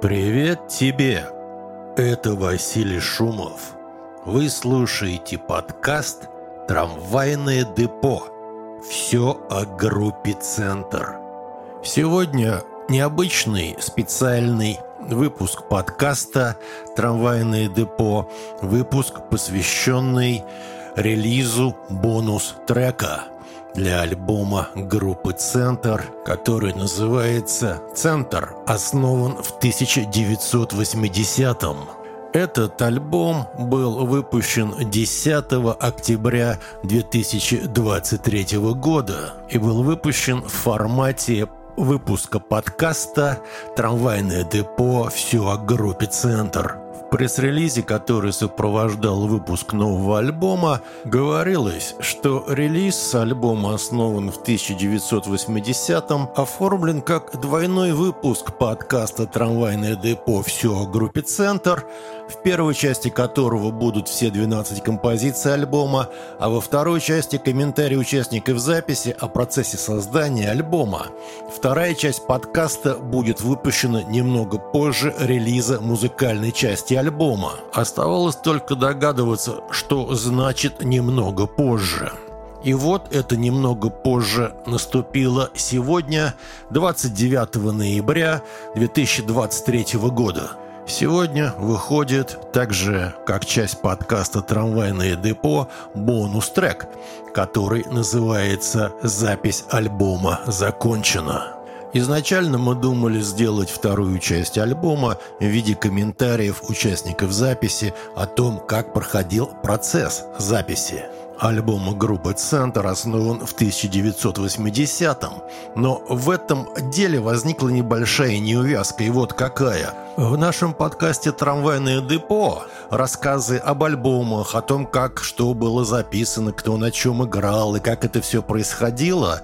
Привет тебе! Это Василий Шумов. Вы слушаете подкаст «Трамвайное депо». Все о группе «Центр». Сегодня необычный специальный выпуск подкаста «Трамвайное депо», выпуск, посвященный релизу бонус-трека – для альбома группы «Центр», который называется «Центр», основан в 1980-м. Этот альбом был выпущен 10 октября 2023 года и был выпущен в формате выпуска подкаста «Трамвайное депо. Все о группе «Центр» пресс-релизе, который сопровождал выпуск нового альбома, говорилось, что релиз альбома основан в 1980-м, оформлен как двойной выпуск подкаста «Трамвайное депо. Все о группе «Центр», в первой части которого будут все 12 композиций альбома, а во второй части комментарии участников записи о процессе создания альбома. Вторая часть подкаста будет выпущена немного позже релиза музыкальной части альбома. Оставалось только догадываться, что значит «немного позже». И вот это немного позже наступило сегодня, 29 ноября 2023 года. Сегодня выходит также как часть подкаста «Трамвайное депо» бонус-трек, который называется «Запись альбома закончена». Изначально мы думали сделать вторую часть альбома в виде комментариев участников записи о том, как проходил процесс записи. Альбом группы «Центр» основан в 1980-м, но в этом деле возникла небольшая неувязка, и вот какая. В нашем подкасте «Трамвайное депо» рассказы об альбомах, о том, как что было записано, кто на чем играл и как это все происходило,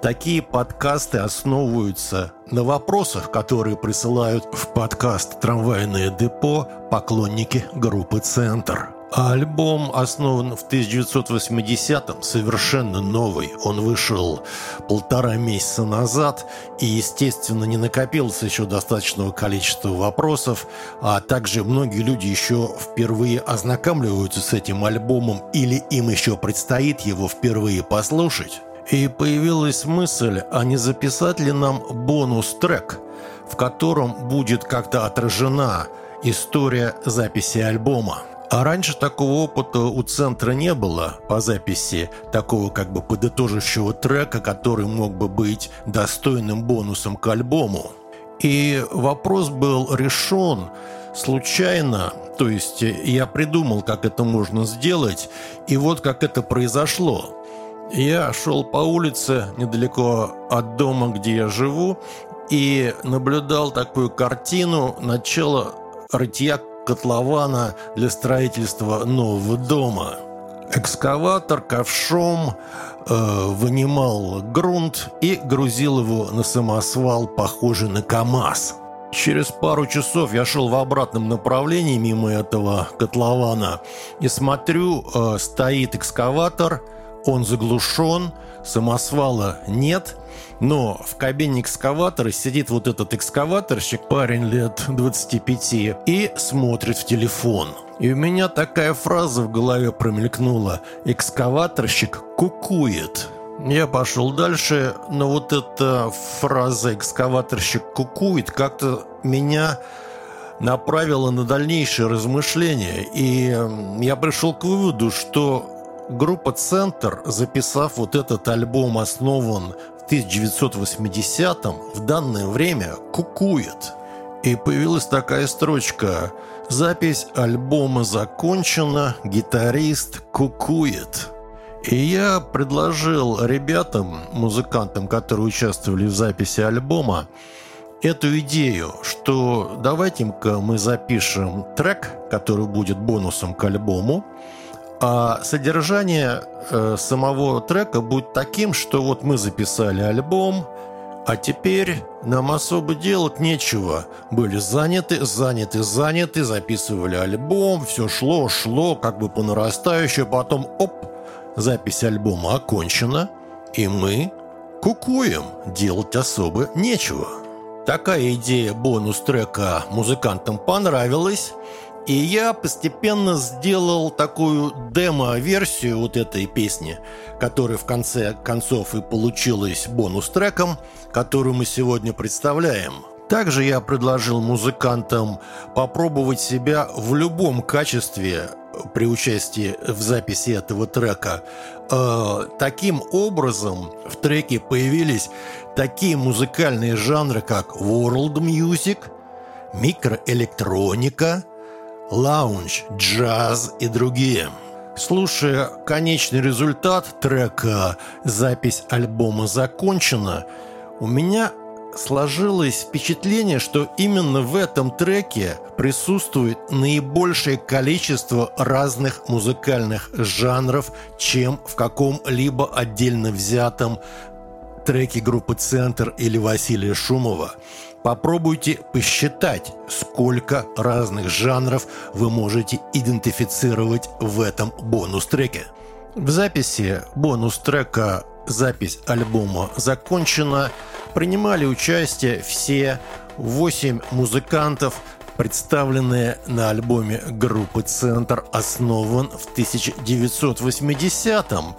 такие подкасты основываются на вопросах, которые присылают в подкаст «Трамвайное депо» поклонники группы «Центр». Альбом основан в 1980-м, совершенно новый. Он вышел полтора месяца назад, и, естественно, не накопилось еще достаточного количества вопросов, а также многие люди еще впервые ознакомливаются с этим альбомом или им еще предстоит его впервые послушать. И появилась мысль, а не записать ли нам бонус-трек, в котором будет как-то отражена история записи альбома. А раньше такого опыта у центра не было по записи такого как бы подытоживающего трека, который мог бы быть достойным бонусом к альбому. И вопрос был решен случайно, то есть я придумал, как это можно сделать, и вот как это произошло. Я шел по улице недалеко от дома, где я живу, и наблюдал такую картину начала рытья котлована для строительства нового дома. Экскаватор ковшом э, вынимал грунт и грузил его на самосвал, похожий на КАМАЗ. Через пару часов я шел в обратном направлении мимо этого котлована и смотрю, э, стоит экскаватор, он заглушен, самосвала нет – но в кабине экскаватора сидит вот этот экскаваторщик, парень лет 25, и смотрит в телефон. И у меня такая фраза в голове промелькнула. Экскаваторщик кукует. Я пошел дальше, но вот эта фраза «экскаваторщик кукует» как-то меня направила на дальнейшее размышление. И я пришел к выводу, что группа «Центр», записав вот этот альбом, основан 1980-м в данное время кукует. И появилась такая строчка «Запись альбома закончена, гитарист кукует». И я предложил ребятам, музыкантам, которые участвовали в записи альбома, эту идею, что давайте-ка мы запишем трек, который будет бонусом к альбому, а содержание э, самого трека будет таким, что вот мы записали альбом, а теперь нам особо делать нечего. Были заняты, заняты, заняты, записывали альбом, все шло, шло, как бы по нарастающей, потом оп, запись альбома окончена, и мы кукуем, делать особо нечего. Такая идея бонус-трека музыкантам понравилась, и я постепенно сделал такую демо-версию вот этой песни, которая в конце концов и получилась бонус-треком, которую мы сегодня представляем. Также я предложил музыкантам попробовать себя в любом качестве при участии в записи этого трека. Э, таким образом в треке появились такие музыкальные жанры, как world music, микроэлектроника, лаунж, джаз и другие. Слушая конечный результат трека «Запись альбома закончена», у меня сложилось впечатление, что именно в этом треке присутствует наибольшее количество разных музыкальных жанров, чем в каком-либо отдельно взятом треке группы «Центр» или Василия Шумова. Попробуйте посчитать, сколько разных жанров вы можете идентифицировать в этом бонус-треке. В записи бонус-трека «Запись альбома закончена» принимали участие все восемь музыкантов, представленные на альбоме группы «Центр», основан в 1980-м.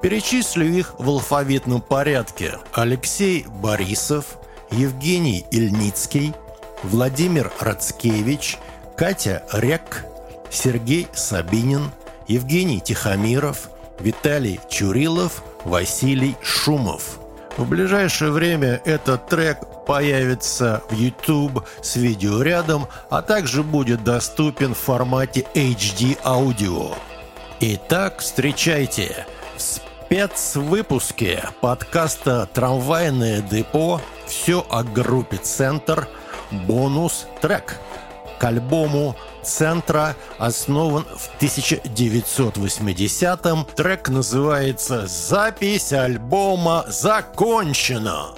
Перечислю их в алфавитном порядке. Алексей Борисов, Евгений Ильницкий, Владимир Рацкевич, Катя Рек, Сергей Сабинин, Евгений Тихомиров, Виталий Чурилов, Василий Шумов – в ближайшее время этот трек появится в YouTube с видеорядом, а также будет доступен в формате HD аудио. Итак, встречайте в спецвыпуске подкаста «Трамвайное депо» все о группе «Центр» бонус трек к альбому центра основан в 1980-м. Трек называется «Запись альбома закончена».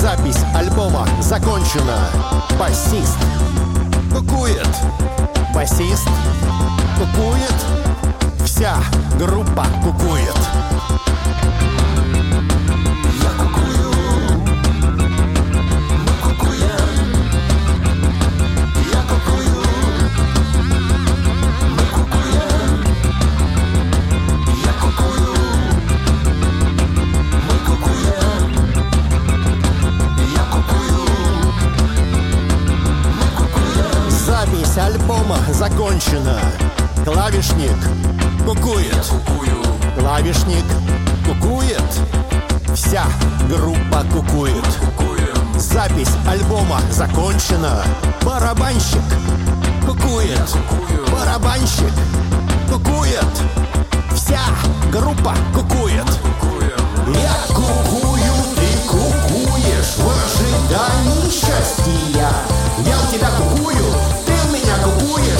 Запись альбома закончена. Басист. Кукует. Басист. Кукует. Вся группа кукует. вся группа кукует. Запись альбома закончена. Барабанщик кукует. Барабанщик кукует. Вся группа кукует. Я кукую, ты кукуешь. В ожидании счастья. Я у тебя кукую, ты у меня кукуешь.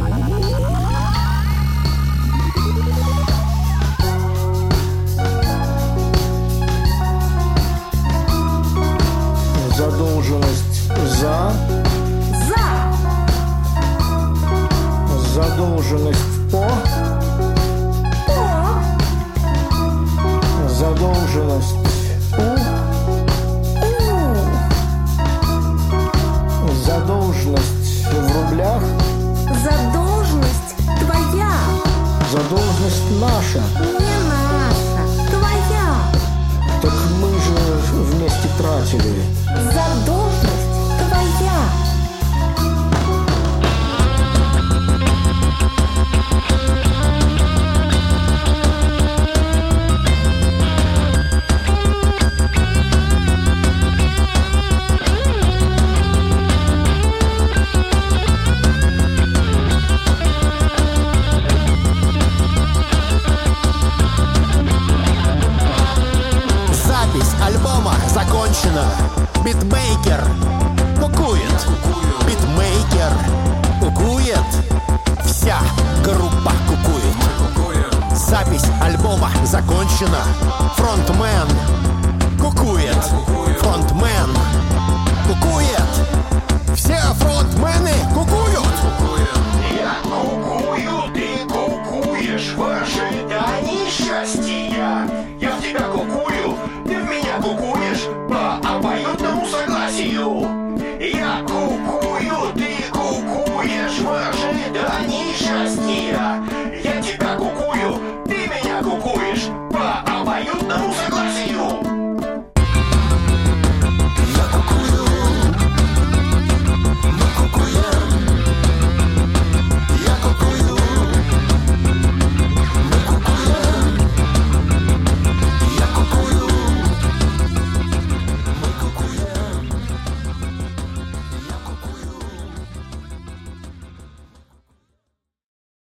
Russia. Кукуина, битмейкер, кукует, битмейкер, кукует, вся группа кукует. Запись альбома закончена, фронтмен. Кукует, фронтмен. Кукует, все фронтмены кукует.